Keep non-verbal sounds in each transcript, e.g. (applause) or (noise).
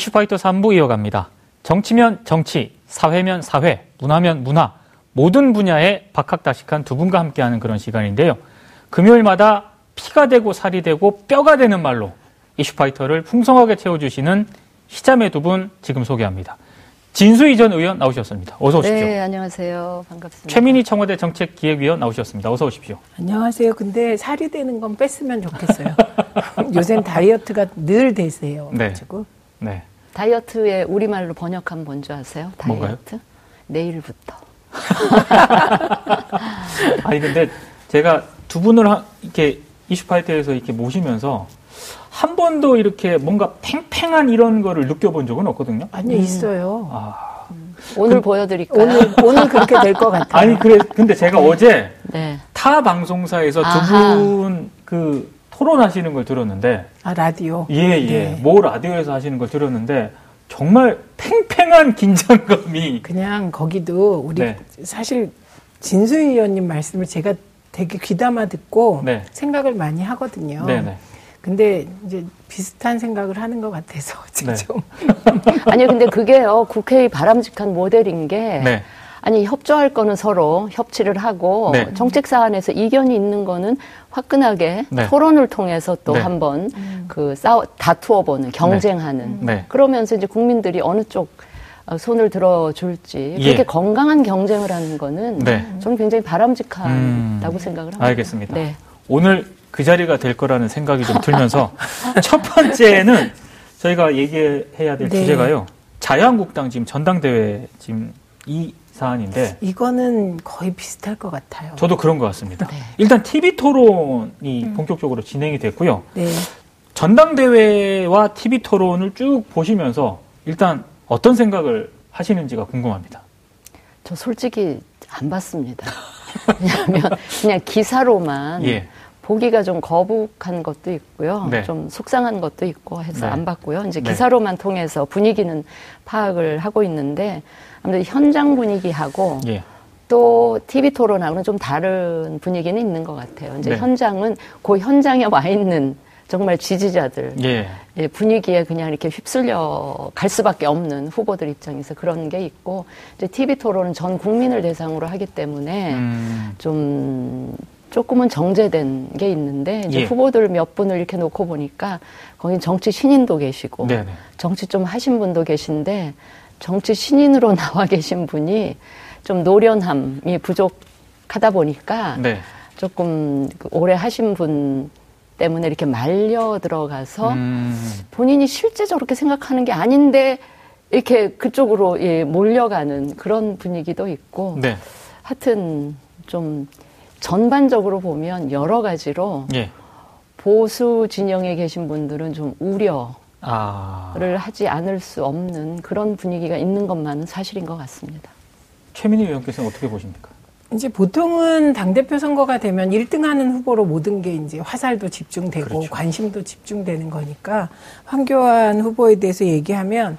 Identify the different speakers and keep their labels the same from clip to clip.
Speaker 1: 이슈파이터 3부 이어갑니다. 정치면 정치, 사회면 사회, 문화면 문화, 모든 분야의 박학다식한 두 분과 함께하는 그런 시간인데요. 금요일마다 피가 되고 살이 되고 뼈가 되는 말로 이슈파이터를 풍성하게 채워주시는 시자매 두 분 지금 소개합니다. 진수희 전 의원 나오셨습니다. 어서 오십시오.
Speaker 2: 네, 안녕하세요. 반갑습니다.
Speaker 1: 최민희 청와대 정책기획위원 나오셨습니다. 어서 오십시오.
Speaker 3: 안녕하세요. 근데 살이 되는 건 뺐으면 좋겠어요. (laughs) 요새 다이어트가 늘 되세요.
Speaker 1: 네.
Speaker 3: 가지고.
Speaker 1: 네.
Speaker 2: 다이어트의 우리말로 번역하면 뭔지 아세요? 다이어트?
Speaker 1: 뭔가요?
Speaker 2: 내일부터. (laughs)
Speaker 1: 아니 근데 제가 두 분을 하- 이렇게 이슈파이터에서 이렇게 모시면서 한 번도 이렇게 뭔가 팽팽한 이런 거를 느껴본 적은 없거든요.
Speaker 3: 아니 있어요.
Speaker 1: 아,
Speaker 2: 오늘 보여드릴까요?
Speaker 3: 오늘 오늘 그렇게 될 것 같아요.
Speaker 1: 아니 그래 근데 제가 어제
Speaker 2: 네.
Speaker 1: 타 방송사에서. 두 분 그 토론하시는 걸 들었는데
Speaker 3: 아 라디오.
Speaker 1: 예예
Speaker 3: 네.
Speaker 1: 모 라디오에서 하시는 걸 들었는데 정말 팽팽한 긴장감이
Speaker 3: 그냥 거기도 우리
Speaker 1: 네.
Speaker 3: 사실 진수희 의원님 말씀을 제가 되게 귀담아 듣고
Speaker 1: 네.
Speaker 3: 생각을 많이 하거든요.
Speaker 1: 네네
Speaker 3: 근데 이제 비슷한 생각을 하는 것 같아서 (laughs) 지금
Speaker 1: 네.
Speaker 3: 좀 (laughs)
Speaker 2: 아니요, 근데 그게요, 국회의 바람직한 모델인 게.
Speaker 1: 네.
Speaker 2: 아니, 협조할 거는 서로 협치를 하고,
Speaker 1: 네.
Speaker 2: 정책 사안에서 이견이 있는 거는 화끈하게
Speaker 1: 네.
Speaker 2: 토론을 통해서 또
Speaker 1: 네.
Speaker 2: 한번 그 싸워, 다투어 보는, 경쟁하는.
Speaker 1: 네.
Speaker 2: 그러면서 이제 국민들이 어느 쪽 어, 손을 들어줄지.
Speaker 1: 예.
Speaker 2: 그렇게 건강한 경쟁을 하는 거는
Speaker 1: 네.
Speaker 2: 저는 굉장히 바람직하다고
Speaker 1: 음.
Speaker 2: 생각을 합니다.
Speaker 1: 알겠습니다.
Speaker 2: 네.
Speaker 1: 오늘 그 자리가 될 거라는 생각이 좀 들면서 (laughs) 첫 번째는 저희가 얘기해야 될
Speaker 3: 네.
Speaker 1: 주제가요. 자유한국당 지금 전당대회 지금 이 사안인데
Speaker 3: 이거는 거의 비슷할 것 같아요.
Speaker 1: 저도 그런 것 같습니다.
Speaker 2: 네.
Speaker 1: 일단 TV 토론이 본격적으로 진행이 됐고요.
Speaker 3: 네.
Speaker 1: 전당대회와 TV 토론을 쭉 보시면서 일단 어떤 생각을 하시는지가 궁금합니다.
Speaker 2: 저 솔직히 안 봤습니다. (laughs) 왜냐하면 그냥 기사로만
Speaker 1: 예.
Speaker 2: 보기가 좀 거북한 것도 있고요.
Speaker 1: 네.
Speaker 2: 좀 속상한 것도 있고 해서
Speaker 1: 네.
Speaker 2: 안 봤고요. 이제
Speaker 1: 네.
Speaker 2: 기사로만 통해서 분위기는 파악을 하고 있는데 아무래도 현장 분위기하고
Speaker 1: 예.
Speaker 2: 또 TV 토론하고는 좀 다른 분위기는 있는 것 같아요. 이제
Speaker 1: 네.
Speaker 2: 현장은 그 현장에 와 있는 정말 지지자들
Speaker 1: 예.
Speaker 2: 예, 분위기에 그냥 이렇게 휩쓸려 갈 수밖에 없는 후보들 입장에서 그런 게 있고 이제 TV 토론은 전 국민을 대상으로 하기 때문에
Speaker 1: 음,
Speaker 2: 좀 조금은 정제된 게 있는데 이제
Speaker 1: 예.
Speaker 2: 후보들 몇 분을 이렇게 놓고 보니까 거기 정치 신인도 계시고
Speaker 1: 네네.
Speaker 2: 정치 좀 하신 분도 계신데 정치 신인으로 (laughs) 나와 계신 분이 좀 노련함이 부족하다 보니까
Speaker 1: 네.
Speaker 2: 조금 그 오래 하신 분 때문에 이렇게 말려 들어가서
Speaker 1: 음,
Speaker 2: 본인이 실제 저렇게 생각하는 게 아닌데 이렇게 그쪽으로 예, 몰려가는 그런 분위기도 있고
Speaker 1: 네.
Speaker 2: 하여튼 좀 전반적으로 보면 여러 가지로
Speaker 1: 예.
Speaker 2: 보수 진영에 계신 분들은 좀 우려를
Speaker 1: 아.
Speaker 2: 하지 않을 수 없는 그런 분위기가 있는 것만은 사실인 것 같습니다.
Speaker 1: 최민희 의원께서는 어떻게 보십니까?
Speaker 3: 이제 보통은 당대표 선거가 되면 1등 하는 후보로 모든 게 이제 화살도 집중되고
Speaker 1: 그렇죠.
Speaker 3: 관심도 집중되는 거니까 황교안 후보에 대해서 얘기하면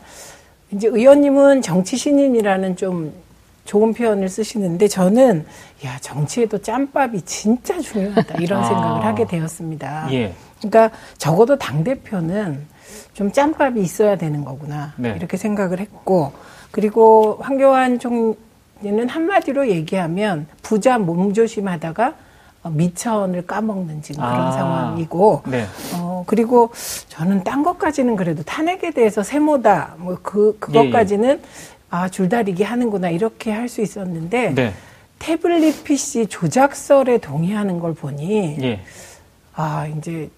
Speaker 3: 이제 의원님은 정치 신인이라는 좀 좋은 표현을 쓰시는데 저는 야, 정치에도 짬밥이 진짜 중요하다 이런
Speaker 1: 아.
Speaker 3: 생각을 하게 되었습니다.
Speaker 1: 예.
Speaker 3: 그러니까 적어도 당 대표는 좀 짬밥이 있어야 되는 거구나.
Speaker 1: 네.
Speaker 3: 이렇게 생각을 했고, 그리고 황교안 총리는 한마디로 얘기하면 부자 몸조심 하다가 어, 미천을 까먹는 지금 그런
Speaker 1: 아.
Speaker 3: 상황이고,
Speaker 1: 네.
Speaker 3: 어, 그리고 저는 딴 것까지는 그래도 탄핵에 대해서 세모다, 뭐 그, 그것까지는 아, 줄다리기 하는구나, 이렇게 할 수 있었는데,
Speaker 1: 네.
Speaker 3: 태블릿 PC 조작설에 동의하는 걸 보니,
Speaker 1: 예.
Speaker 3: 아, 이제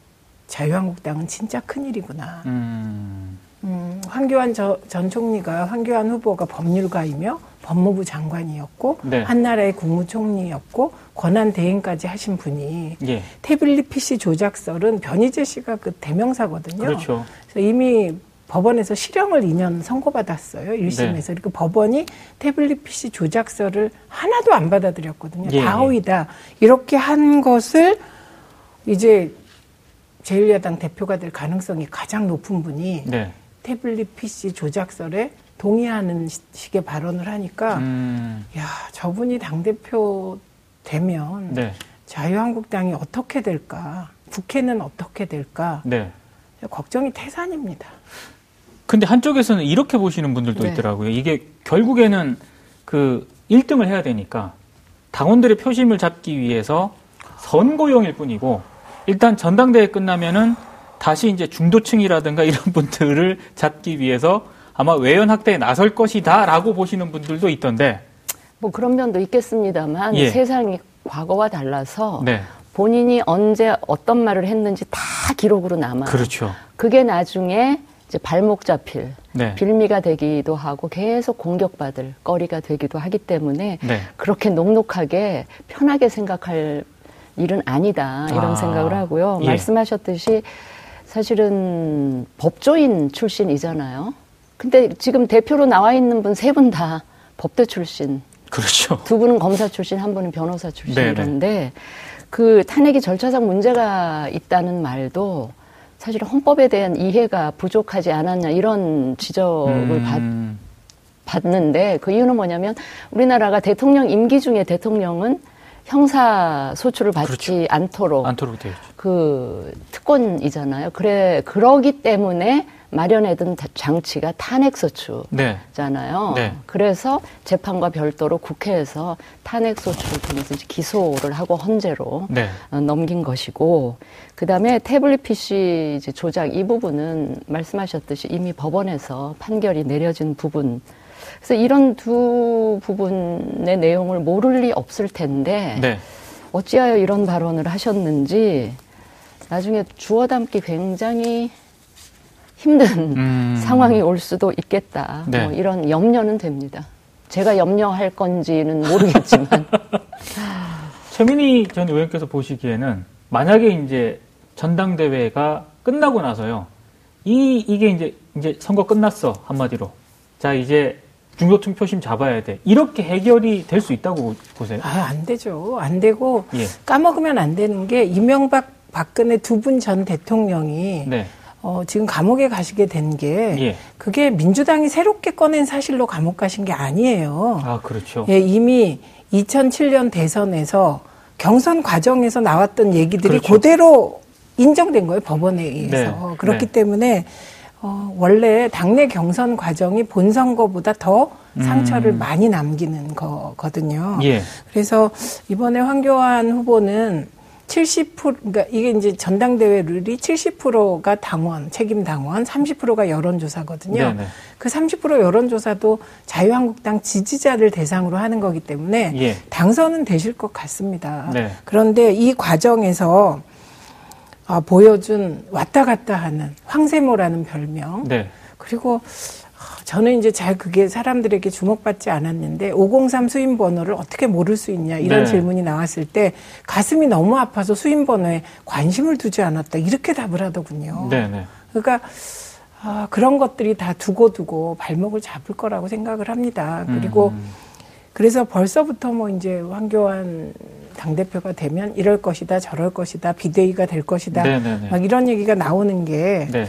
Speaker 3: 자유한국당은 진짜 큰일이구나.
Speaker 1: 음.
Speaker 3: 음, 황교안 저- 전 총리가 황교안 후보가 법률가이며 법무부 장관이었고
Speaker 1: 네.
Speaker 3: 한나라의 국무총리였고 권한 대행까지 하신 분이
Speaker 1: 예.
Speaker 3: 태블릿 PC 조작설은 변희재 씨가 그 대명사거든요.
Speaker 1: 그렇죠.
Speaker 3: 그래서 이미 법원에서 실형을 2년 선고받았어요. 1심에서.
Speaker 1: 네.
Speaker 3: 그리고 법원이 태블릿 PC 조작설을 하나도 안 받아들였거든요.
Speaker 1: 예,
Speaker 3: 다
Speaker 1: 예.
Speaker 3: 허위다. 이렇게 한 것을 이제 제1야당 대표가 될 가능성이 가장 높은 분이
Speaker 1: 네.
Speaker 3: 태블릿 PC 조작설에 동의하는 시- 식의 발언을 하니까
Speaker 1: 음.
Speaker 3: 야 저분이 당 대표 되면
Speaker 1: 네.
Speaker 3: 자유한국당이 어떻게 될까? 국회는 어떻게 될까?
Speaker 1: 네.
Speaker 3: 걱정이 태산입니다.
Speaker 1: 근데 한쪽에서는 이렇게 보시는 분들도
Speaker 2: 네.
Speaker 1: 있더라고요. 이게 결국에는 그 1등을 해야 되니까 당원들의 표심을 잡기 위해서 선거용일 뿐이고 일단 전당대회 끝나면은 다시 이제 중도층이라든가 이런 (laughs) 분들을 잡기 위해서 아마 외연 확대에 나설 것이다라고 보시는 분들도 있던데.
Speaker 2: 뭐 그런 면도 있겠습니다만
Speaker 1: 예.
Speaker 2: 세상이 과거와 달라서
Speaker 1: 네.
Speaker 2: 본인이 언제 어떤 말을 했는지 다 기록으로 남아요.
Speaker 1: 그렇죠.
Speaker 2: 그게 나중에 이제 발목 잡힐
Speaker 1: 네.
Speaker 2: 빌미가 되기도 하고 계속 공격받을 거리가 되기도 하기 때문에
Speaker 1: 네.
Speaker 2: 그렇게 녹록하게 편하게 생각할 일은 아니다 이런
Speaker 1: 아,
Speaker 2: 생각을 하고요.
Speaker 1: 예.
Speaker 2: 말씀하셨듯이 사실은 법조인 출신이잖아요. 근데 지금 대표로 나와 있는 분 세 분 다 법대 출신,
Speaker 1: 그렇죠.
Speaker 2: 두 분은 검사 출신, 한 분은 변호사 출신
Speaker 1: 네네.
Speaker 2: 이런데 그 탄핵이 절차상 문제가 있다는 말도 사실 헌법에 대한 이해가 부족하지 않았냐 이런 지적을 받,
Speaker 1: 음,
Speaker 2: 받는데 그 이유는 뭐냐면 우리나라가 대통령 임기 중에 대통령은 형사 소출을 받지
Speaker 1: 그렇죠.
Speaker 2: 않도록
Speaker 1: 않도록.
Speaker 2: 그 특권이잖아요. 그래 그러기 때문에 마련해둔 다- 장치가 탄핵 소추잖아요.
Speaker 1: 네. 네.
Speaker 2: 그래서 재판과 별도로 국회에서 탄핵 소추를 통해서 이제 기소를 하고 헌재로
Speaker 1: 네.
Speaker 2: 어, 넘긴 것이고 그다음에 태블릿 PC 조작 이 부분은 말씀하셨듯이 이미 법원에서 판결이 내려진 부분. 그래서 이런 두 부분의 내용을 모를 리 없을 텐데
Speaker 1: 네.
Speaker 2: 어찌하여 이런 발언을 하셨는지 나중에 주워 담기 굉장히 힘든
Speaker 1: 음.
Speaker 2: 상황이 올 수도 있겠다.
Speaker 1: 네.
Speaker 2: 뭐 이런 염려는 됩니다. 제가 염려할 건지는 모르겠지만 (laughs)
Speaker 1: 최민희 전 의원께서 보시기에는 만약에 이제 전당대회가 끝나고 나서요. 이 이게 이제 이제 선거 끝났어 한마디로. 자 이제 중도층 표심 잡아야 돼. 이렇게 해결이 될 수 있다고 보세요.
Speaker 3: 아, 안 되죠. 안 되고
Speaker 1: 예.
Speaker 3: 까먹으면 안 되는 게 이명박 박근혜 두 분 전 대통령이
Speaker 1: 네.
Speaker 3: 어, 지금 감옥에 가시게 된게
Speaker 1: 예.
Speaker 3: 그게 민주당이 새롭게 꺼낸 사실로 감옥 가신 게 아니에요.
Speaker 1: 아 그렇죠.
Speaker 3: 예, 이미 2007년 대선에서 경선 과정에서 나왔던 얘기들이
Speaker 1: 그렇죠.
Speaker 3: 그대로 인정된 거예요 법원에 의해서
Speaker 1: 네,
Speaker 3: 그렇기
Speaker 1: 네.
Speaker 3: 때문에 어, 원래 당내 경선 과정이 본 선거보다 더 상처를
Speaker 1: 음.
Speaker 3: 많이 남기는 거거든요.
Speaker 1: 예.
Speaker 3: 그래서 이번에 황교안 후보는 70% 그러니까 이게 이제 전당대회 룰이 70%가 당원 책임 당원, 30%가 여론조사거든요.
Speaker 1: 네네.
Speaker 3: 그 30% 여론조사도 자유한국당 지지자를 대상으로 하는 거기 때문에
Speaker 1: 예.
Speaker 3: 당선은 되실 것 같습니다.
Speaker 1: 네.
Speaker 3: 그런데 이 과정에서 아, 보여준 왔다 갔다 하는 황세모라는 별명
Speaker 1: 네.
Speaker 3: 그리고 아, 저는 이제 잘 그게 사람들에게 주목받지 않았는데 503 수임 번호를 어떻게 모를 수 있냐 이런
Speaker 1: 네.
Speaker 3: 질문이 나왔을 때 가슴이 너무 아파서 수임 번호에 관심을 두지 않았다 이렇게 답을 하더군요.
Speaker 1: 네 네.
Speaker 3: 그러니까 아, 그런 것들이 다 두고 두고 발목을 잡을 거라고 생각을 합니다. 그리고
Speaker 1: 음.
Speaker 3: 그래서 벌써부터 뭐 이제 황교안 당대표가 되면 이럴 것이다, 저럴 것이다, 비대위가 될 것이다.
Speaker 1: 네네네.
Speaker 3: 막 이런 얘기가 나오는 게
Speaker 1: 네.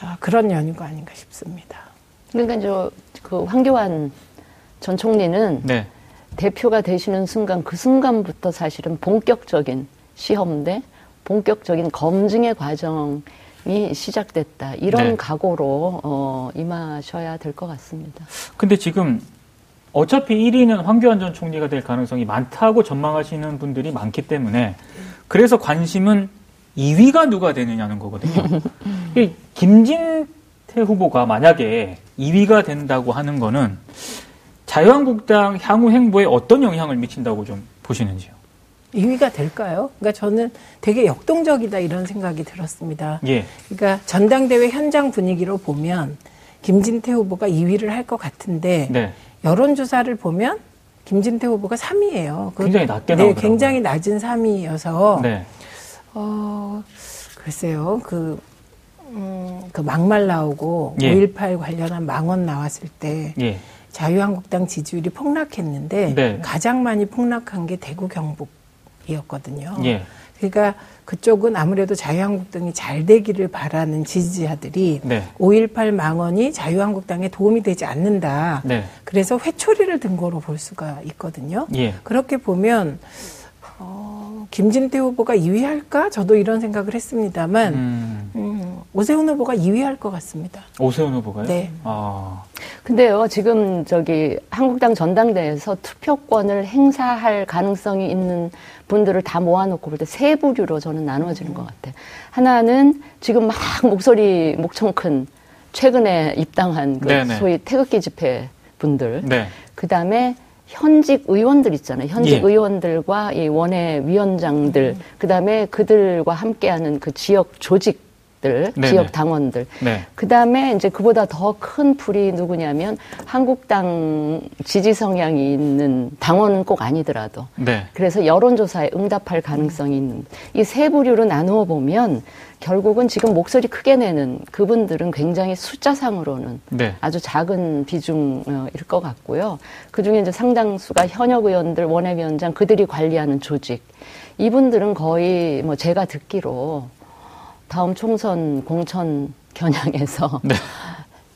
Speaker 3: 아, 그런 연유가 아닌가 싶습니다.
Speaker 2: 그러니까 저그 황교안 전 총리는
Speaker 1: 네.
Speaker 2: 대표가 되시는 순간 그 순간부터 사실은 본격적인 시험대, 본격적인 검증의 과정이 시작됐다. 이런
Speaker 1: 네.
Speaker 2: 각오로 어, 임하셔야 될 것 같습니다.
Speaker 1: 근데 지금 어차피 1위는 황교안 전 총리가 될 가능성이 많다고 전망하시는 분들이 많기 때문에 그래서 관심은 2위가 누가 되느냐는 거거든요. (laughs) 이 김진태 후보가 만약에 2위가 된다고 하는 거는 자유한국당 향후 행보에 어떤 영향을 미친다고 좀 보시는지요?
Speaker 3: 2위가 될까요? 그러니까 저는 되게 역동적이다 이런 생각이 들었습니다.
Speaker 1: 예.
Speaker 3: 그러니까 전당대회 현장 분위기로 보면 김진태 후보가 2위를 할 것 같은데
Speaker 1: 네.
Speaker 3: 여론조사를 보면 김진태 후보가 3위예요.
Speaker 1: 굉장히 낮게
Speaker 3: 네,
Speaker 1: 나오더라고요.
Speaker 3: 굉장히 낮은 3위여서
Speaker 1: 네.
Speaker 3: 어, 글쎄요, 그, 음, 그 막말 나오고
Speaker 1: 예.
Speaker 3: 5.18 관련한 망언 나왔을 때
Speaker 1: 예.
Speaker 3: 자유한국당 지지율이 폭락했는데
Speaker 1: 네.
Speaker 3: 가장 많이 폭락한 게 대구 경북이었거든요.
Speaker 1: 예.
Speaker 3: 그러니까 그쪽은 아무래도 자유한국당이 잘 되기를 바라는 지지자들이
Speaker 1: 네.
Speaker 3: 5.18 망언이 자유한국당에 도움이 되지 않는다.
Speaker 1: 네.
Speaker 3: 그래서 회초리를 든 거로 볼 수가 있거든요.
Speaker 1: 예.
Speaker 3: 그렇게 보면 어, 김진태 후보가 2위 할까? 저도 이런 생각을 했습니다만
Speaker 1: 음.
Speaker 3: 음, 오세훈 후보가 2위 할 것 같습니다.
Speaker 1: 오세훈 후보가요?
Speaker 3: 네.
Speaker 1: 아.
Speaker 2: 근데요, 지금 저기 한국당 전당대회에서 투표권을 행사할 가능성이 있는 분들을 다 모아놓고 볼 때 세 부류로 저는 나누어지는 것 같아요. 하나는 지금 막 목소리, 목청 큰 최근에 입당한 그. 소위 태극기 집회 분들.
Speaker 1: 네.
Speaker 2: 그 다음에 현직 의원들 있잖아요. 현직
Speaker 1: 예.
Speaker 2: 의원들과 이 원외 위원장들, 그 다음에 그들과 함께하는 그 지역 조직들,
Speaker 1: 네네.
Speaker 2: 지역 당원들.
Speaker 1: 네.
Speaker 2: 그 다음에 이제 그보다 더 큰 풀이 누구냐면 한국당 지지 성향이 있는 당원은 꼭 아니더라도.
Speaker 1: 네.
Speaker 2: 그래서 여론조사에 응답할 가능성이 있는 이 세 부류로 나누어 보면 결국은 지금 목소리 크게 내는 그분들은 굉장히 숫자상으로는
Speaker 1: 네.
Speaker 2: 아주 작은 비중일 것 같고요. 그 중에 이제 상당수가 현역 의원들, 원외위원장 그들이 관리하는 조직 이분들은 거의 뭐 제가 듣기로 다음 총선 공천 겨냥해서 (laughs)
Speaker 1: 네.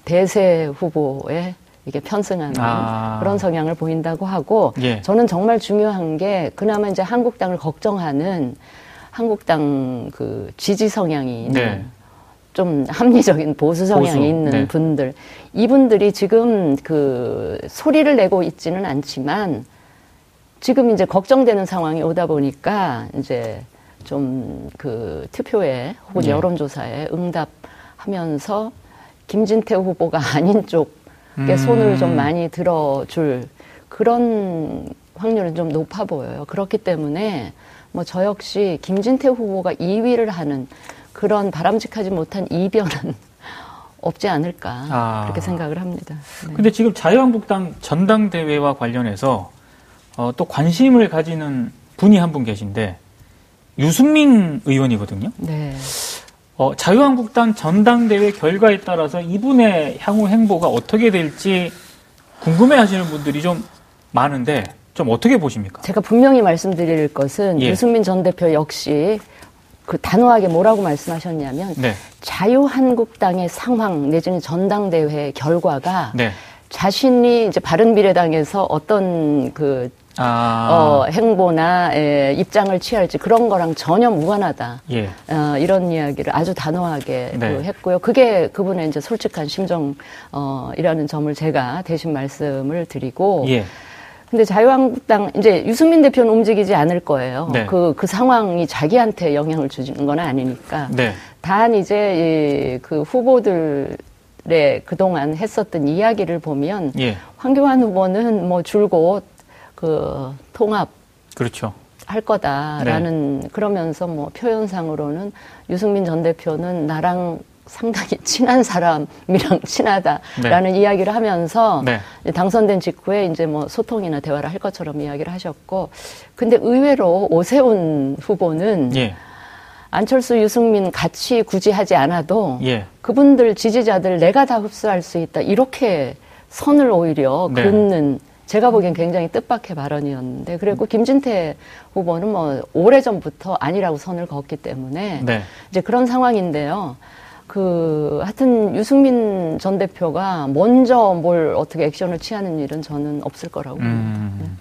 Speaker 2: 대세 후보에 이게 편승하는
Speaker 1: 아.
Speaker 2: 그런 성향을 보인다고 하고
Speaker 1: 예.
Speaker 2: 저는 정말 중요한 게 그나마 이제 한국당을 걱정하는 한국당 그 지지 성향이 있는
Speaker 1: 네.
Speaker 2: 좀 합리적인 보수 성향이
Speaker 1: 보수,
Speaker 2: 있는
Speaker 1: 네.
Speaker 2: 분들 이분들이 지금 그 소리를 내고 있지는 않지만 지금 이제 걱정되는 상황이 오다 보니까 이제 좀 그 투표에 혹은
Speaker 1: 예.
Speaker 2: 여론조사에 응답하면서 김진태 후보가 (laughs) 아닌 쪽에
Speaker 1: 음.
Speaker 2: 손을 좀 많이 들어줄 그런 확률은 좀 높아 보여요. 그렇기 때문에 뭐 저 역시 김진태 후보가 2위를 하는 그런 바람직하지 못한 이변은 (laughs) 없지 않을까
Speaker 1: 아.
Speaker 2: 그렇게 생각을 합니다. 네.
Speaker 1: 근데 지금 자유한국당 전당대회와 관련해서 어, 또 관심을 가지는 분이 한 분 계신데 유승민 의원이거든요.
Speaker 2: 네.
Speaker 1: 어, 자유한국당 전당대회 결과에 따라서 이분의 향후 행보가 어떻게 될지 궁금해하시는 분들이 좀 많은데 좀 어떻게 보십니까?
Speaker 2: 제가 분명히 말씀드릴 것은
Speaker 1: 예.
Speaker 2: 유승민 전 대표 역시 그 단호하게 뭐라고 말씀하셨냐면
Speaker 1: 네,
Speaker 2: 자유한국당의 상황 내지는 전당대회 결과가
Speaker 1: 네.
Speaker 2: 자신이 이제 바른미래당에서 어떤 그
Speaker 1: 아,
Speaker 2: 어, 행보나 에, 입장을 취할지 그런 거랑 전혀 무관하다.
Speaker 1: 예,
Speaker 2: 어, 이런 이야기를 아주 단호하게
Speaker 1: 네.
Speaker 2: 그 했고요. 그게 그분의 이제 솔직한 심정이라는 점을 제가 대신 말씀을 드리고.
Speaker 1: 예,
Speaker 2: 근데 자유한국당 이제 유승민 대표는 움직이지 않을 거예요.
Speaker 1: 네.
Speaker 2: 그, 그 상황이 자기한테 영향을 주는 건 아니니까.
Speaker 1: 네,
Speaker 2: 단 이제 이, 그 후보들의 그동안 했었던 이야기를 보면
Speaker 1: 예,
Speaker 2: 황교안 후보는 뭐 줄곧 그 통합
Speaker 1: 그렇죠.
Speaker 2: 할 거다라는
Speaker 1: 네.
Speaker 2: 그러면서 뭐 표현상으로는 유승민 전 대표는 나랑 상당히 친한 사람이랑 (laughs) 친하다라는 이야기를 하면서
Speaker 1: 네.
Speaker 2: 당선된 직후에 이제 뭐 소통이나 대화를 할 것처럼 이야기를 하셨고 근데 의외로 오세훈 후보는
Speaker 1: 예,
Speaker 2: 안철수 유승민 같이 굳이 하지 않아도
Speaker 1: 예,
Speaker 2: 그분들 지지자들 내가 다 흡수할 수 있다 이렇게 선을 오히려
Speaker 1: 네.
Speaker 2: 긋는 제가 보기엔 굉장히 뜻밖의 발언이었는데 그리고 김진태 후보는 뭐 오래 전부터 아니라고 선을 걷기 때문에
Speaker 1: 네,
Speaker 2: 이제 그런 상황인데요. 그 하여튼 유승민 전 대표가 먼저 뭘 어떻게 액션을 취하는 일은 저는 없을 거라고 봅니다.
Speaker 1: 음,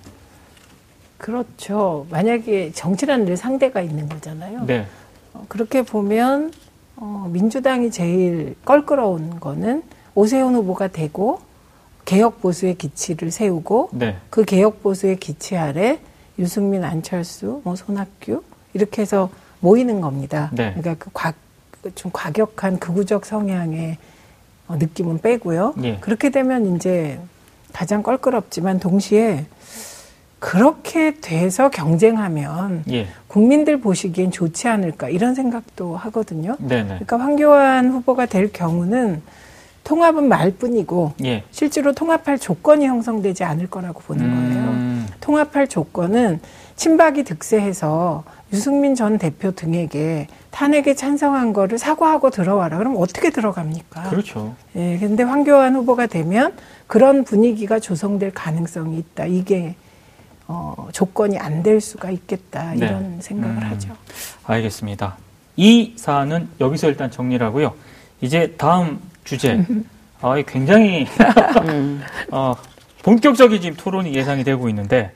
Speaker 3: 그렇죠. 만약에 정치라는 늘 상대가 있는 거잖아요.
Speaker 1: 네,
Speaker 3: 어, 그렇게 보면 어, 민주당이 제일 껄끄러운 거는 오세훈 후보가 되고 개혁 보수의 기치를 세우고
Speaker 1: 네,
Speaker 3: 그 개혁 보수의 기치 아래 유승민, 안철수, 뭐 손학규 이렇게 해서 모이는 겁니다.
Speaker 1: 네.
Speaker 3: 그러니까 그 과, 좀 과격한 극우적 성향의 어, 느낌은 빼고요.
Speaker 1: 예.
Speaker 3: 그렇게 되면 이제 가장 껄끄럽지만 동시에 그렇게 돼서 경쟁하면
Speaker 1: 예,
Speaker 3: 국민들 보시기엔 좋지 않을까 이런 생각도 하거든요.
Speaker 1: 네, 네,
Speaker 3: 그러니까 황교안 후보가 될 경우는 통합은 말뿐이고
Speaker 1: 예,
Speaker 3: 실제로 통합할 조건이 형성되지 않을 거라고 보는 거예요.
Speaker 1: 음,
Speaker 3: 통합할 조건은 친박이 득세해서 유승민 전 대표 등에게 탄핵에 찬성한 거를 사과하고 들어와라. 그럼 어떻게 들어갑니까?
Speaker 1: 그렇죠.
Speaker 3: 예, 근데 황교안 후보가 되면 그런 분위기가 조성될 가능성이 있다. 이게 어, 조건이 안 될 수가 있겠다.
Speaker 1: 네.
Speaker 3: 이런 생각을
Speaker 1: 음.
Speaker 3: 하죠.
Speaker 1: 알겠습니다. 이 사안은 여기서 일단 정리를 하고요. 이제 다음 주제. (laughs) 아, 굉장히 (laughs)
Speaker 2: 음.
Speaker 1: 어, 본격적인 지금 토론이 예상이 되고 있는데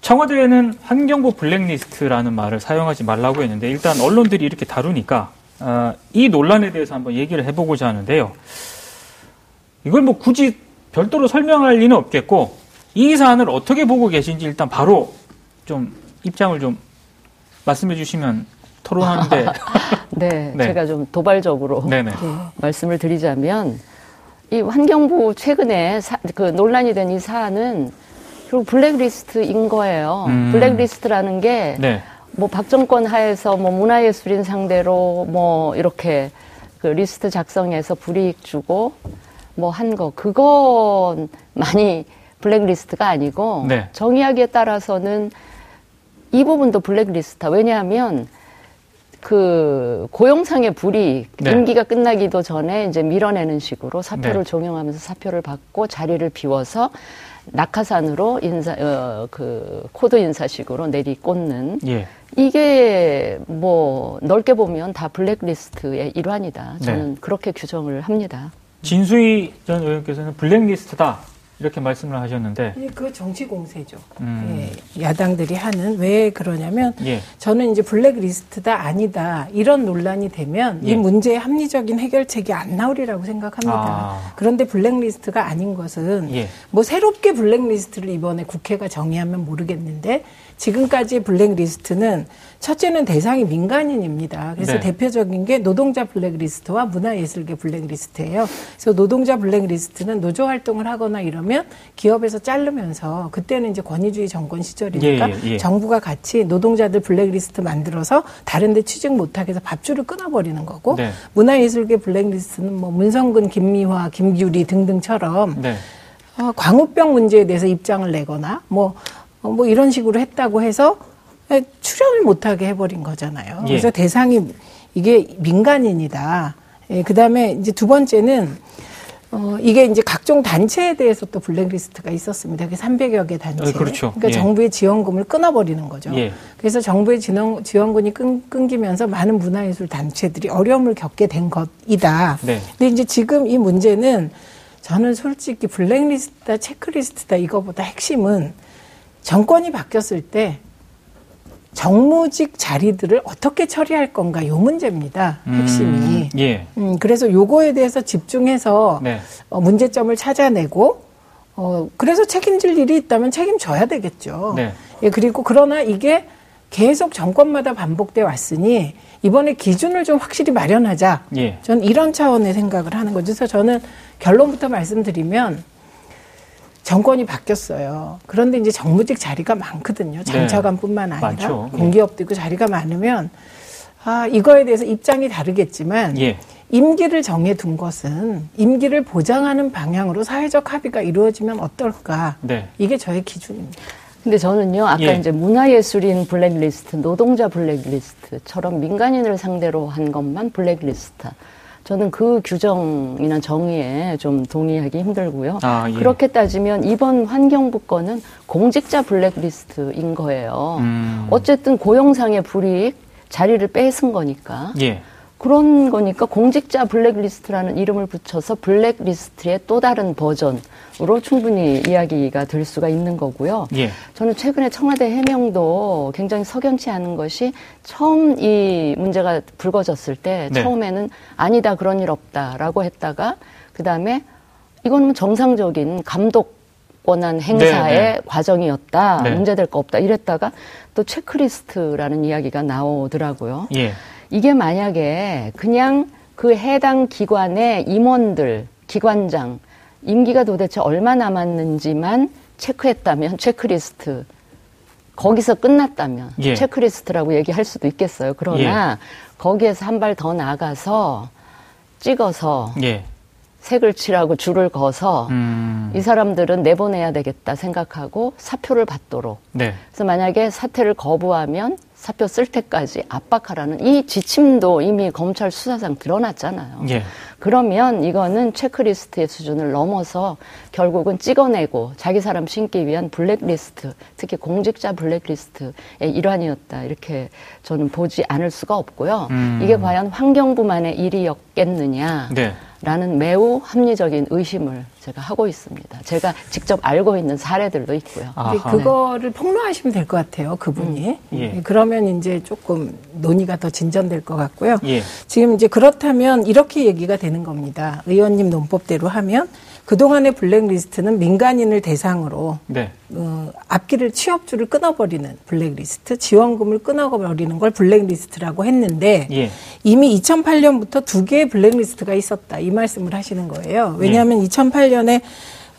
Speaker 1: 청와대에는 환경부 블랙리스트라는 말을 사용하지 말라고 했는데 일단 언론들이 이렇게 다루니까 어, 이 논란에 대해서 한번 얘기를 해보고자 하는데요. 이걸 뭐 굳이 별도로 설명할 리는 없겠고 이 사안을 어떻게 보고 계신지 일단 바로 좀 입장을 좀 말씀해 주시면 토론하는데 (laughs)
Speaker 2: 네,
Speaker 1: 네.
Speaker 2: 제가 좀 도발적으로
Speaker 1: 네네
Speaker 2: 말씀을 드리자면 이 환경부 최근에 사- 그 논란이 된 이 사안은 결국 블랙리스트인 거예요.
Speaker 1: 음.
Speaker 2: 블랙리스트라는 게
Speaker 1: 네
Speaker 2: 뭐 박정권 하에서 뭐 문화예술인 상대로 뭐 이렇게 그 리스트 작성해서 불이익 주고 뭐 한 거 그건 많이 블랙리스트가 아니고
Speaker 1: 네.
Speaker 2: 정의하기에 따라서는 이 부분도 블랙리스트다. 왜냐하면 그 고용상의 불이익
Speaker 1: 네.
Speaker 2: 임기가 끝나기도 전에 이제 밀어내는 식으로 사표를
Speaker 1: 네.
Speaker 2: 종용하면서 사표를 받고 자리를 비워서 낙하산으로 인사 어, 그 코드 인사식으로 내리꽂는
Speaker 1: 예.
Speaker 2: 이게 뭐 넓게 보면 다 블랙리스트의 일환이다.
Speaker 1: 네.
Speaker 2: 저는 그렇게 규정을 합니다.
Speaker 1: 진수희 전 의원께서는 블랙리스트다 이렇게 말씀을 하셨는데
Speaker 3: 예, 그 정치 공세죠.
Speaker 1: 음.
Speaker 3: 예, 야당들이 하는 왜 그러냐면
Speaker 1: 예.
Speaker 3: 저는 이제 블랙리스트다 아니다 이런 논란이 되면
Speaker 1: 예.
Speaker 3: 이 문제의 합리적인 해결책이 안 나오리라고 생각합니다.
Speaker 1: 아.
Speaker 3: 그런데 블랙리스트가 아닌 것은
Speaker 1: 예.
Speaker 3: 뭐 새롭게 블랙리스트를 이번에 국회가 정의하면 모르겠는데 지금까지의 블랙리스트는 첫째는 대상이 민간인입니다. 그래서
Speaker 1: 네.
Speaker 3: 대표적인 게 노동자 블랙리스트와 문화예술계 블랙리스트예요. 그래서 노동자 블랙리스트는 노조 활동을 하거나 이러면 기업에서 자르면서 그때는 이제 권위주의 정권 시절이니까
Speaker 1: 예, 예, 예.
Speaker 3: 정부가 같이 노동자들 블랙리스트 만들어서 다른데 취직 못하게 해서 밥줄을 끊어버리는 거고
Speaker 1: 네.
Speaker 3: 문화예술계 블랙리스트는 뭐 문성근, 김미화, 김규리 등등처럼
Speaker 1: 네.
Speaker 3: 어, 광우병 문제에 대해서 입장을 내거나 뭐, 어, 뭐 이런 식으로 했다고 해서 에, 출연을 못하게 해버린 거잖아요.
Speaker 1: 예.
Speaker 3: 그래서 대상이 이게 민간인이다. 예, 그 다음에 이제 두 번째는 어, 이게 이제 각종 단체에 대해서 또 블랙리스트가 있었습니다. 그게 300여 개 단체.
Speaker 1: 어, 그렇죠.
Speaker 3: 그러니까
Speaker 1: 예.
Speaker 3: 정부의 지원금을 끊어버리는 거죠.
Speaker 1: 예.
Speaker 3: 그래서 정부의 지원, 지원금이 끊, 끊기면서 많은 문화예술 단체들이 어려움을 겪게 된 것이다.
Speaker 1: 네.
Speaker 3: 근데 이제 지금 이 문제는 저는 솔직히 블랙리스트다, 체크리스트다 이거보다 핵심은 정권이 바뀌었을 때 정무직 자리들을 어떻게 처리할 건가 요 문제입니다. 핵심이.
Speaker 1: 음, 예.
Speaker 3: 음, 그래서 요거에 대해서 집중해서
Speaker 1: 네.
Speaker 3: 어, 문제점을 찾아내고 어, 그래서 책임질 일이 있다면 책임져야 되겠죠.
Speaker 1: 네.
Speaker 3: 예, 그리고 그러나 이게 계속 정권마다 반복돼 왔으니 이번에 기준을 좀 확실히 마련하자.
Speaker 1: 예.
Speaker 3: 전 이런 차원의 생각을 하는 거죠. 그래서 저는 결론부터 말씀드리면 정권이 바뀌었어요. 그런데 이제 정무직 자리가 많거든요. 장차관뿐만 아니라
Speaker 1: 네. 많죠. 예.
Speaker 3: 공기업도 있고 자리가 많으면 아 이거에 대해서 입장이 다르겠지만
Speaker 1: 예.
Speaker 3: 임기를 정해둔 것은 임기를 보장하는 방향으로 사회적 합의가 이루어지면 어떨까?
Speaker 1: 네.
Speaker 3: 이게 저의 기준입니다.
Speaker 2: 근데 저는요, 아까
Speaker 1: 예.
Speaker 2: 이제 문화예술인 블랙리스트, 노동자 블랙리스트처럼 민간인을 상대로 한 것만 블랙리스트. 저는 그 규정이나 정의에 좀 동의하기 힘들고요.
Speaker 1: 아, 예.
Speaker 2: 그렇게 따지면 이번 환경부 건은 공직자 블랙리스트인 거예요.
Speaker 1: 음.
Speaker 2: 어쨌든 고용상의 불이익, 자리를 뺏은 거니까.
Speaker 1: 예.
Speaker 2: 그런 거니까 공직자 블랙리스트라는 이름을 붙여서 블랙리스트의 또 다른 버전으로 충분히 이야기가 될 수가 있는 거고요.
Speaker 1: 예.
Speaker 2: 저는 최근에 청와대 해명도 굉장히 석연치 않은 것이 처음 이 문제가 불거졌을 때
Speaker 1: 네.
Speaker 2: 처음에는 아니다 그런 일 없다라고 했다가 그 다음에 이거는 정상적인 감독 권한 행사의
Speaker 1: 네, 네.
Speaker 2: 과정이었다
Speaker 1: 네.
Speaker 2: 문제될 거 없다 이랬다가 또 체크리스트라는 이야기가 나오더라고요.
Speaker 1: 예.
Speaker 2: 이게 만약에 그냥 그 해당 기관의 임원들, 기관장, 임기가 도대체 얼마 남았는지만 체크했다면 체크리스트, 거기서 끝났다면
Speaker 1: 예.
Speaker 2: 체크리스트라고 얘기할 수도 있겠어요. 그러나 거기에서 한 발 더 나가서 찍어서
Speaker 1: 예.
Speaker 2: 색을 칠하고 줄을 거서
Speaker 1: 음.
Speaker 2: 이 사람들은 내보내야 되겠다 생각하고 사표를 받도록
Speaker 1: 네.
Speaker 2: 그래서 만약에 사퇴를 거부하면 사표 쓸 때까지 압박하라는 이 지침도 이미 검찰 수사상 드러났잖아요.
Speaker 1: 예.
Speaker 2: 그러면 이거는 체크리스트의 수준을 넘어서 결국은 찍어내고 자기 사람 신기 위한 블랙리스트, 특히 공직자 블랙리스트의 일환이었다. 이렇게 저는 보지 않을 수가 없고요.
Speaker 1: 음.
Speaker 2: 이게 과연 환경부만의 일이었겠느냐.
Speaker 1: 네.
Speaker 2: 라는 매우 합리적인 의심을 제가 하고 있습니다. 제가 직접 알고 있는 사례들도 있고요.
Speaker 1: 아하.
Speaker 3: 그거를 폭로하시면 될 것 같아요. 그분이.
Speaker 1: 음, 예.
Speaker 3: 그러면 이제 조금 논의가 더 진전될 것 같고요.
Speaker 1: 예.
Speaker 3: 지금 이제 그렇다면 이렇게 얘기가 되는 겁니다. 의원님 논법대로 하면 그동안의 블랙리스트는 민간인을 대상으로
Speaker 1: 네.
Speaker 3: 어, 앞길을 취업주를 끊어버리는 블랙리스트, 지원금을 끊어버리는 걸 블랙리스트라고 했는데
Speaker 1: 예.
Speaker 3: 이미 2008년부터 두 개의 블랙리스트가 있었다 이 말씀을 하시는 거예요. 왜냐하면 2008년에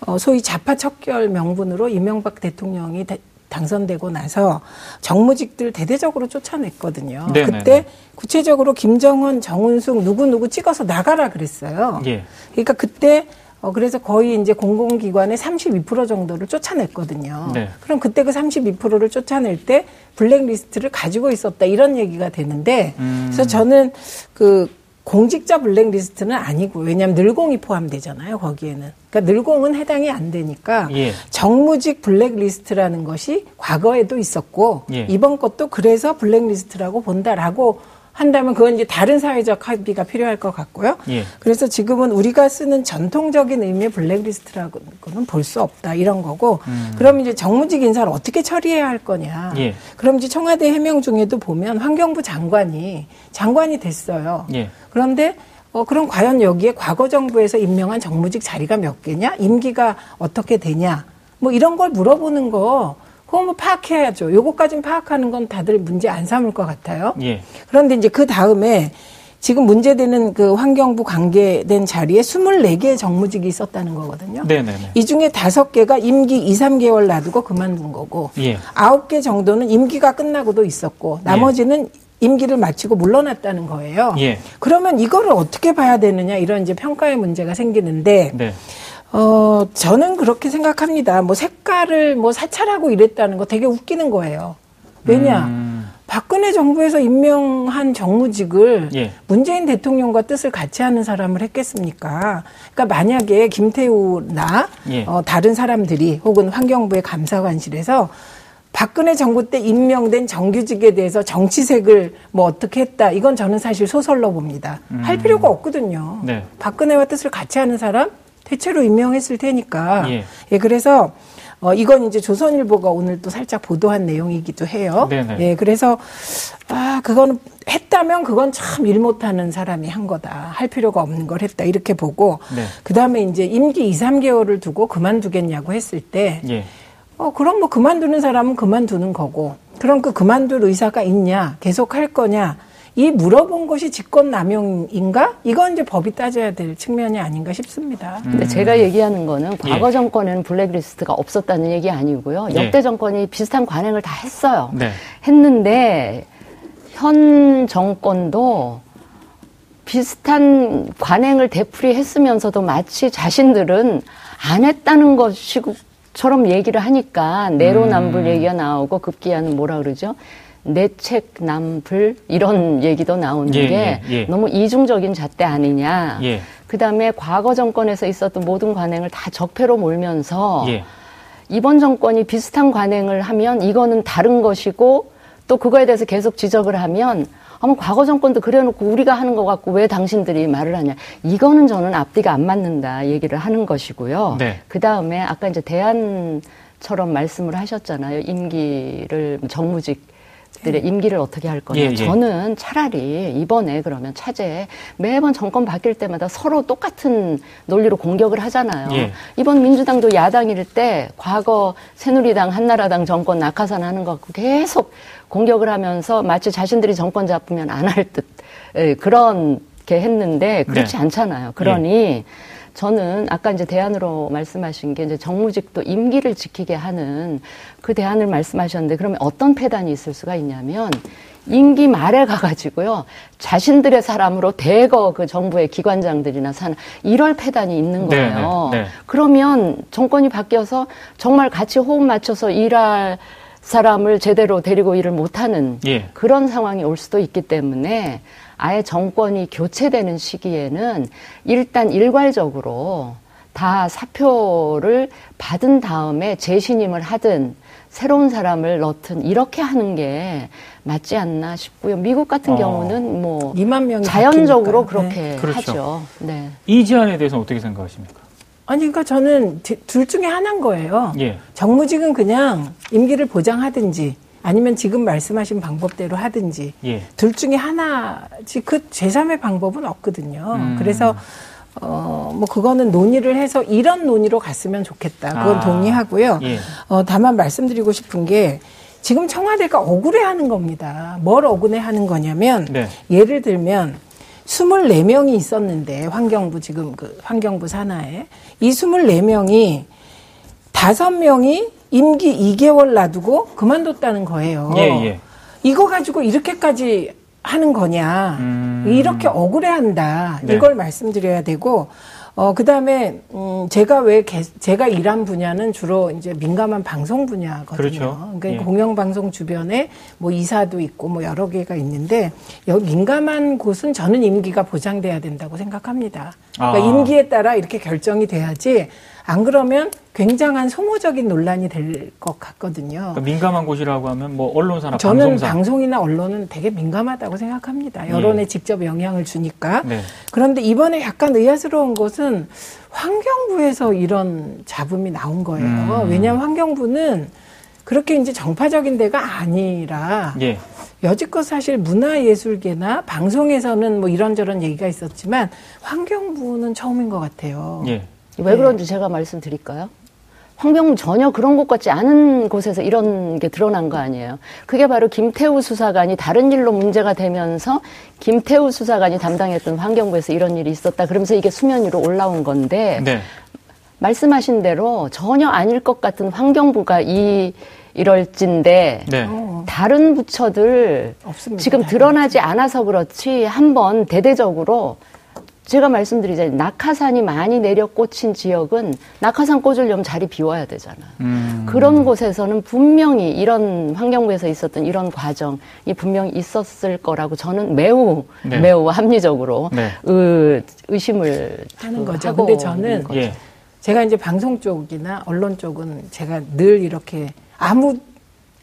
Speaker 3: 어, 소위 좌파 척결 명분으로 이명박 대통령이 대- 당선되고 나서 정무직들 대대적으로 쫓아냈거든요.
Speaker 1: 네네네.
Speaker 3: 그때 구체적으로 김정은, 정은숙 누구 누구 찍어서 나가라 그랬어요.
Speaker 1: 예.
Speaker 3: 그러니까 그때 어 그래서 거의 이제 공공기관의 32% 정도를 쫓아냈거든요.
Speaker 1: 네.
Speaker 3: 그럼 그때 그 32%를 쫓아낼 때 블랙리스트를 가지고 있었다 이런 얘기가 되는데
Speaker 1: 음.
Speaker 3: 그래서 저는 그 공직자 블랙리스트는 아니고 왜냐하면 늘공이 포함되잖아요 거기에는 그러니까 늘공은 해당이 안 되니까
Speaker 1: 예.
Speaker 3: 정무직 블랙리스트라는 것이 과거에도 있었고
Speaker 1: 예.
Speaker 3: 이번 것도 그래서 블랙리스트라고 본다라고 한다면 그건 이제 다른 사회적 합의가 필요할 것 같고요.
Speaker 1: 예.
Speaker 3: 그래서 지금은 우리가 쓰는 전통적인 의미의 블랙리스트라고는 볼 수 없다 이런 거고 그럼 이제 정무직 인사를 어떻게 처리해야 할 거냐.
Speaker 1: 예.
Speaker 3: 그럼 이제 청와대 해명 중에도 보면 환경부 장관이 장관이 됐어요.
Speaker 1: 예.
Speaker 3: 그런데 어, 그럼 과연 여기에 과거 정부에서 임명한 정무직 자리가 몇 개냐? 임기가 어떻게 되냐? 뭐 이런 걸 물어보는 거, 그거 뭐 파악해야죠. 요거까진 파악하는 건 다들 문제 안 삼을 것 같아요.
Speaker 1: 예.
Speaker 3: 그런데 이제 그 다음에 지금 문제되는 그 환경부 관계된 자리에 24개의 정무직이 있었다는 거거든요.
Speaker 1: 네네네.
Speaker 3: 이 중에 다섯 개가 임기 2, 3개월 놔두고 그만둔 거고,
Speaker 1: 예.
Speaker 3: 아홉 개 정도는 임기가 끝나고도 있었고, 나머지는 임기를 마치고 물러났다는 거예요.
Speaker 1: 예.
Speaker 3: 그러면 이거를 어떻게 봐야 되느냐 이런 이제 평가의 문제가 생기는데,
Speaker 1: 네.
Speaker 3: 어, 저는 그렇게 생각합니다. 뭐 색깔을 뭐 사찰하고 이랬다는 거 되게 웃기는 거예요. 왜냐?
Speaker 1: 음.
Speaker 3: 박근혜 정부에서 임명한 정무직을
Speaker 1: 예.
Speaker 3: 문재인 대통령과 뜻을 같이 하는 사람을 했겠습니까? 그러니까 만약에 김태우나
Speaker 1: 예.
Speaker 3: 어, 다른 사람들이 혹은 환경부의 감사관실에서 박근혜 정부 때 임명된 정규직에 대해서 정치색을 뭐 어떻게 했다. 이건 저는 사실 소설로 봅니다. 할 필요가 없거든요.
Speaker 1: 음. 네.
Speaker 3: 박근혜와 뜻을 같이 하는 사람 대체로 임명했을 테니까.
Speaker 1: 예.
Speaker 3: 예, 그래서 어, 이건 이제 조선일보가 오늘 또 살짝 보도한 내용이기도 해요.
Speaker 1: 네네.
Speaker 3: 예, 그래서 아, 그거는 했다면 그건 참 일 못하는 사람이 한 거다. 할 필요가 없는 걸 했다. 이렇게 보고
Speaker 1: 네.
Speaker 3: 그 다음에 이제 임기 2, 3개월을 두고 그만두겠냐고 했을 때
Speaker 1: 예.
Speaker 3: 어, 그럼 뭐 그만두는 사람은 그만두는 거고 그럼 그 그만둘 의사가 있냐? 계속 할 거냐? 이 물어본 것이 직권남용인가? 이건 이제 법이 따져야 될 측면이 아닌가 싶습니다.
Speaker 2: 근데 제가 얘기하는 거는 과거 정권에는 블랙리스트가 없었다는 얘기 아니고요.
Speaker 1: 예.
Speaker 2: 역대 정권이 비슷한 관행을 다 했어요.
Speaker 1: 네.
Speaker 2: 했는데 현 정권도 비슷한 관행을 되풀이했으면서도 마치 자신들은 안 했다는 것 처럼 얘기를 하니까 내로남불 얘기가 나오고 급기야는 뭐라 그러죠? 내책남불 이런 얘기도 나오는
Speaker 1: 예,
Speaker 2: 게
Speaker 1: 예, 예.
Speaker 2: 너무 이중적인 잣대 아니냐.
Speaker 1: 예.
Speaker 2: 그다음에 과거 정권에서 있었던 모든 관행을 다 적폐로 몰면서
Speaker 1: 예.
Speaker 2: 이번 정권이 비슷한 관행을 하면 이거는 다른 것이고 또 그거에 대해서 계속 지적을 하면 아마 과거 정권도 그래놓고 우리가 하는 것 같고 왜 당신들이 말을 하냐 이거는 저는 앞뒤가 안 맞는다 얘기를 하는 것이고요.
Speaker 1: 네.
Speaker 2: 그 다음에 아까 이제 대안처럼 말씀을 하셨잖아요. 임기를 정무직 들의 임기를 어떻게 할 거냐.
Speaker 1: 예, 예.
Speaker 2: 저는 차라리 이번에 그러면 차제 매번 정권 바뀔 때마다 서로 똑같은 논리로 공격을 하잖아요.
Speaker 1: 예.
Speaker 2: 이번 민주당도 야당일 때 과거 새누리당 한나라당 정권 낙하산 하는 거 갖고 계속 공격을 하면서 마치 자신들이 정권 잡으면 안 할 듯 그렇게 했는데 그렇지
Speaker 1: 네.
Speaker 2: 않잖아요. 그러니 저는 아까 이제 대안으로 말씀하신 게 이제 정무직도 임기를 지키게 하는 그 대안을 말씀하셨는데 그러면 어떤 폐단이 있을 수가 있냐면 임기 말에 가가지고요 자신들의 사람으로 대거 그 정부의 기관장들이나 산 이럴 폐단이 있는
Speaker 1: 네,
Speaker 2: 거예요.
Speaker 1: 네, 네.
Speaker 2: 그러면 정권이 바뀌어서 정말 같이 호흡 맞춰서 일할 사람을 제대로 데리고 일을 못하는
Speaker 1: 예.
Speaker 2: 그런 상황이 올 수도 있기 때문에 아예 정권이 교체되는 시기에는 일단 일괄적으로 다 사표를 받은 다음에 재신임을 하든 새로운 사람을 넣든 이렇게 하는 게 맞지 않나 싶고요. 미국 같은
Speaker 1: 어.
Speaker 2: 경우는 뭐
Speaker 3: 2만 명이
Speaker 2: 자연적으로
Speaker 3: 바뀌니까요.
Speaker 2: 그렇게
Speaker 1: 그렇죠.
Speaker 2: 하죠. 네.
Speaker 1: 이 제안에 대해서는 어떻게 생각하십니까?
Speaker 3: 아니, 그러니까 저는 디- 둘 중에 하나인 거예요.
Speaker 1: 예.
Speaker 3: 정무직은 그냥 임기를 보장하든지 아니면 지금 말씀하신 방법대로 하든지
Speaker 1: 예.
Speaker 3: 둘 중에 하나지 그 제3의 방법은 없거든요.
Speaker 1: 음.
Speaker 3: 그래서 어, 뭐 그거는 논의를 해서 이런 논의로 갔으면 좋겠다. 그건
Speaker 1: 아.
Speaker 3: 동의하고요.
Speaker 1: 예.
Speaker 3: 어, 다만 말씀드리고 싶은 게 지금 청와대가 억울해 하는 겁니다. 뭘 억울해 하는 거냐면
Speaker 1: 네.
Speaker 3: 예를 들면 24명이 있었는데 환경부 지금 그 환경부 산하에 이 24명이 다섯 명이 임기 2개월 놔두고 그만뒀다는 거예요.
Speaker 1: 예, 예.
Speaker 3: 이거 가지고 이렇게까지 하는 거냐.
Speaker 1: 음.
Speaker 3: 이렇게 억울해한다.
Speaker 1: 네.
Speaker 3: 이걸 말씀드려야 되고, 어, 그 다음에, 음, 제가 왜, 개- 제가 일한 분야는 주로 이제 민감한 방송 분야거든요.
Speaker 1: 그렇죠.
Speaker 3: 그러니까
Speaker 1: 예.
Speaker 3: 공영방송 주변에 뭐 이사도 있고 뭐 여러 개가 있는데, 여기 민감한 곳은 저는 임기가 보장돼야 된다고 생각합니다. 그러니까
Speaker 1: 아.
Speaker 3: 임기에 따라 이렇게 결정이 돼야지, 안 그러면 굉장한 소모적인 논란이 될 것 같거든요.
Speaker 1: 그러니까 민감한 곳이라고 하면 뭐 언론사나
Speaker 3: 저는
Speaker 1: 방송사.
Speaker 3: 방송이나 언론은 되게 민감하다고 생각합니다. 여론에
Speaker 1: 예.
Speaker 3: 직접 영향을 주니까.
Speaker 1: 네.
Speaker 3: 그런데 이번에 약간 의아스러운 것은 환경부에서 이런 잡음이 나온 거예요.
Speaker 1: 음.
Speaker 3: 왜냐하면 환경부는 그렇게 이제 정파적인 데가 아니라
Speaker 1: 예.
Speaker 3: 여지껏 사실 문화예술계나 방송에서는 뭐 이런저런 얘기가 있었지만 환경부는 처음인 것 같아요.
Speaker 1: 예.
Speaker 2: 왜 그런지 제가 말씀드릴까요? 환경부 전혀 그런 곳 같지 않은 곳에서 이런 게 드러난 거 아니에요. 그게 바로 김태우 수사관이 다른 일로 문제가 되면서 김태우 수사관이 담당했던 환경부에서 이런 일이 있었다. 그러면서 이게 수면 위로 올라온 건데
Speaker 1: 네.
Speaker 2: 말씀하신 대로 전혀 아닐 것 같은 환경부가 이 이럴진데
Speaker 1: 네.
Speaker 3: 어,
Speaker 2: 다른 부처들
Speaker 3: 없습니다.
Speaker 2: 지금 드러나지 않아서 그렇지 한번 대대적으로 제가 말씀드리자면 낙하산이 많이 내려 꽂힌 지역은 낙하산 꽂으려면 자리 비워야 되잖아.
Speaker 1: 음.
Speaker 2: 그런 곳에서는 분명히 이런 환경부에서 있었던 이런 과정이 분명히 있었을 거라고 저는 매우
Speaker 1: 네.
Speaker 2: 매우 합리적으로
Speaker 1: 네.
Speaker 2: 의, 의심을
Speaker 3: 하는
Speaker 2: 그
Speaker 3: 거죠.
Speaker 2: 하고
Speaker 3: 근데 저는.
Speaker 1: 예.
Speaker 3: 제가 이제 방송 쪽이나 언론 쪽은 제가 늘 이렇게 아무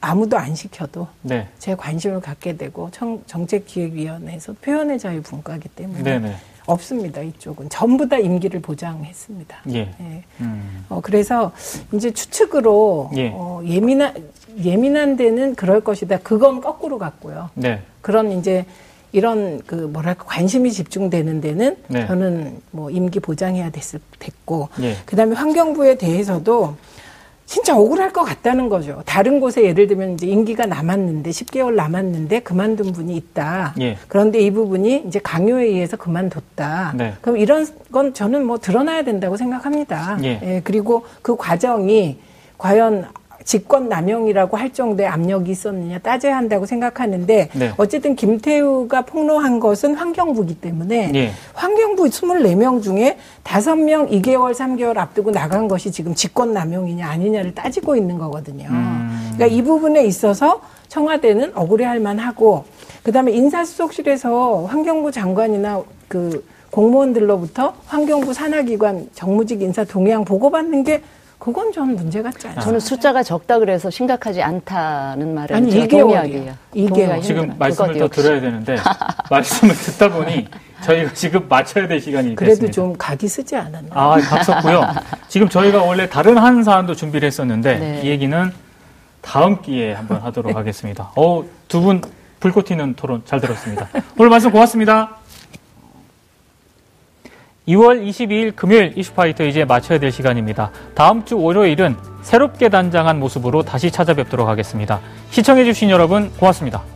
Speaker 3: 아무도 안 시켜도
Speaker 1: 네.
Speaker 3: 제 관심을 갖게 되고 청, 정책기획위원회에서 표현의 자유 분과하기 때문에
Speaker 1: 네네.
Speaker 3: 없습니다. 이쪽은 전부 다 임기를 보장했습니다.
Speaker 1: 예.
Speaker 3: 예.
Speaker 1: 음.
Speaker 3: 어, 그래서 이제 추측으로
Speaker 1: 예.
Speaker 3: 어, 예민한 예민한 데는 그럴 것이다. 그건 거꾸로 갔고요.
Speaker 1: 네.
Speaker 3: 그런 이제 이런 그 뭐랄까 관심이 집중되는 데는
Speaker 1: 네.
Speaker 3: 저는 뭐 임기 보장해야 됐을 됐고
Speaker 1: 예.
Speaker 3: 그다음에 환경부에 대해서도 진짜 억울할 것 같다는 거죠. 다른 곳에 예를 들면 이제 임기가 남았는데 10개월 남았는데 그만둔 분이 있다.
Speaker 1: 예.
Speaker 3: 그런데 이 부분이 이제 강요에 의해서 그만뒀다.
Speaker 1: 네.
Speaker 3: 그럼 이런 건 저는 뭐 드러나야 된다고 생각합니다.
Speaker 1: 예.
Speaker 3: 그리고 그 과정이 과연 직권 남용이라고 할 정도의 압력이 있었느냐 따져야 한다고 생각하는데
Speaker 1: 네.
Speaker 3: 어쨌든 김태우가 폭로한 것은 환경부기 때문에
Speaker 1: 예.
Speaker 3: 환경부 24명 중에 5명 2개월, 3개월 앞두고 나간 것이 지금 직권 남용이냐 아니냐를 따지고 있는 거거든요.
Speaker 1: 음.
Speaker 3: 그러니까 이 부분에 있어서 청와대는 억울해할 만하고 그다음에 인사수석실에서 환경부 장관이나 그 공무원들로부터 환경부 산하기관 정무직 인사 동향 보고받는 게 그건 전 문제 같지 않아요.
Speaker 2: 저는 숫자가 적다 그래서 심각하지 않다는 말에
Speaker 3: 아니,
Speaker 2: 제가
Speaker 3: 2개월이요.
Speaker 2: 동의하기예요.
Speaker 3: 2개월.
Speaker 2: 동의하기
Speaker 1: 지금. 말씀을 더
Speaker 2: 역시.
Speaker 1: 들어야 되는데 말씀을 듣다 보니 저희가 지금 맞춰야 될 시간이
Speaker 3: 그래도
Speaker 1: 됐습니다.
Speaker 3: 좀 각이 쓰지 않았나.
Speaker 1: 아, 박섰고요. 지금 저희가 원래 다른 한 사안도 준비를 했었는데
Speaker 2: 네.
Speaker 1: 이 얘기는 다음 기회에 한번 하도록 하겠습니다. 어, 두 분 불꽃 튀는 토론 잘 들었습니다. 오늘 말씀 고맙습니다. 2월 22일 금요일 이슈파이터 이제 마쳐야 될 시간입니다. 다음 주 월요일은 새롭게 단장한 모습으로 다시 찾아뵙도록 하겠습니다. 시청해주신 여러분 고맙습니다.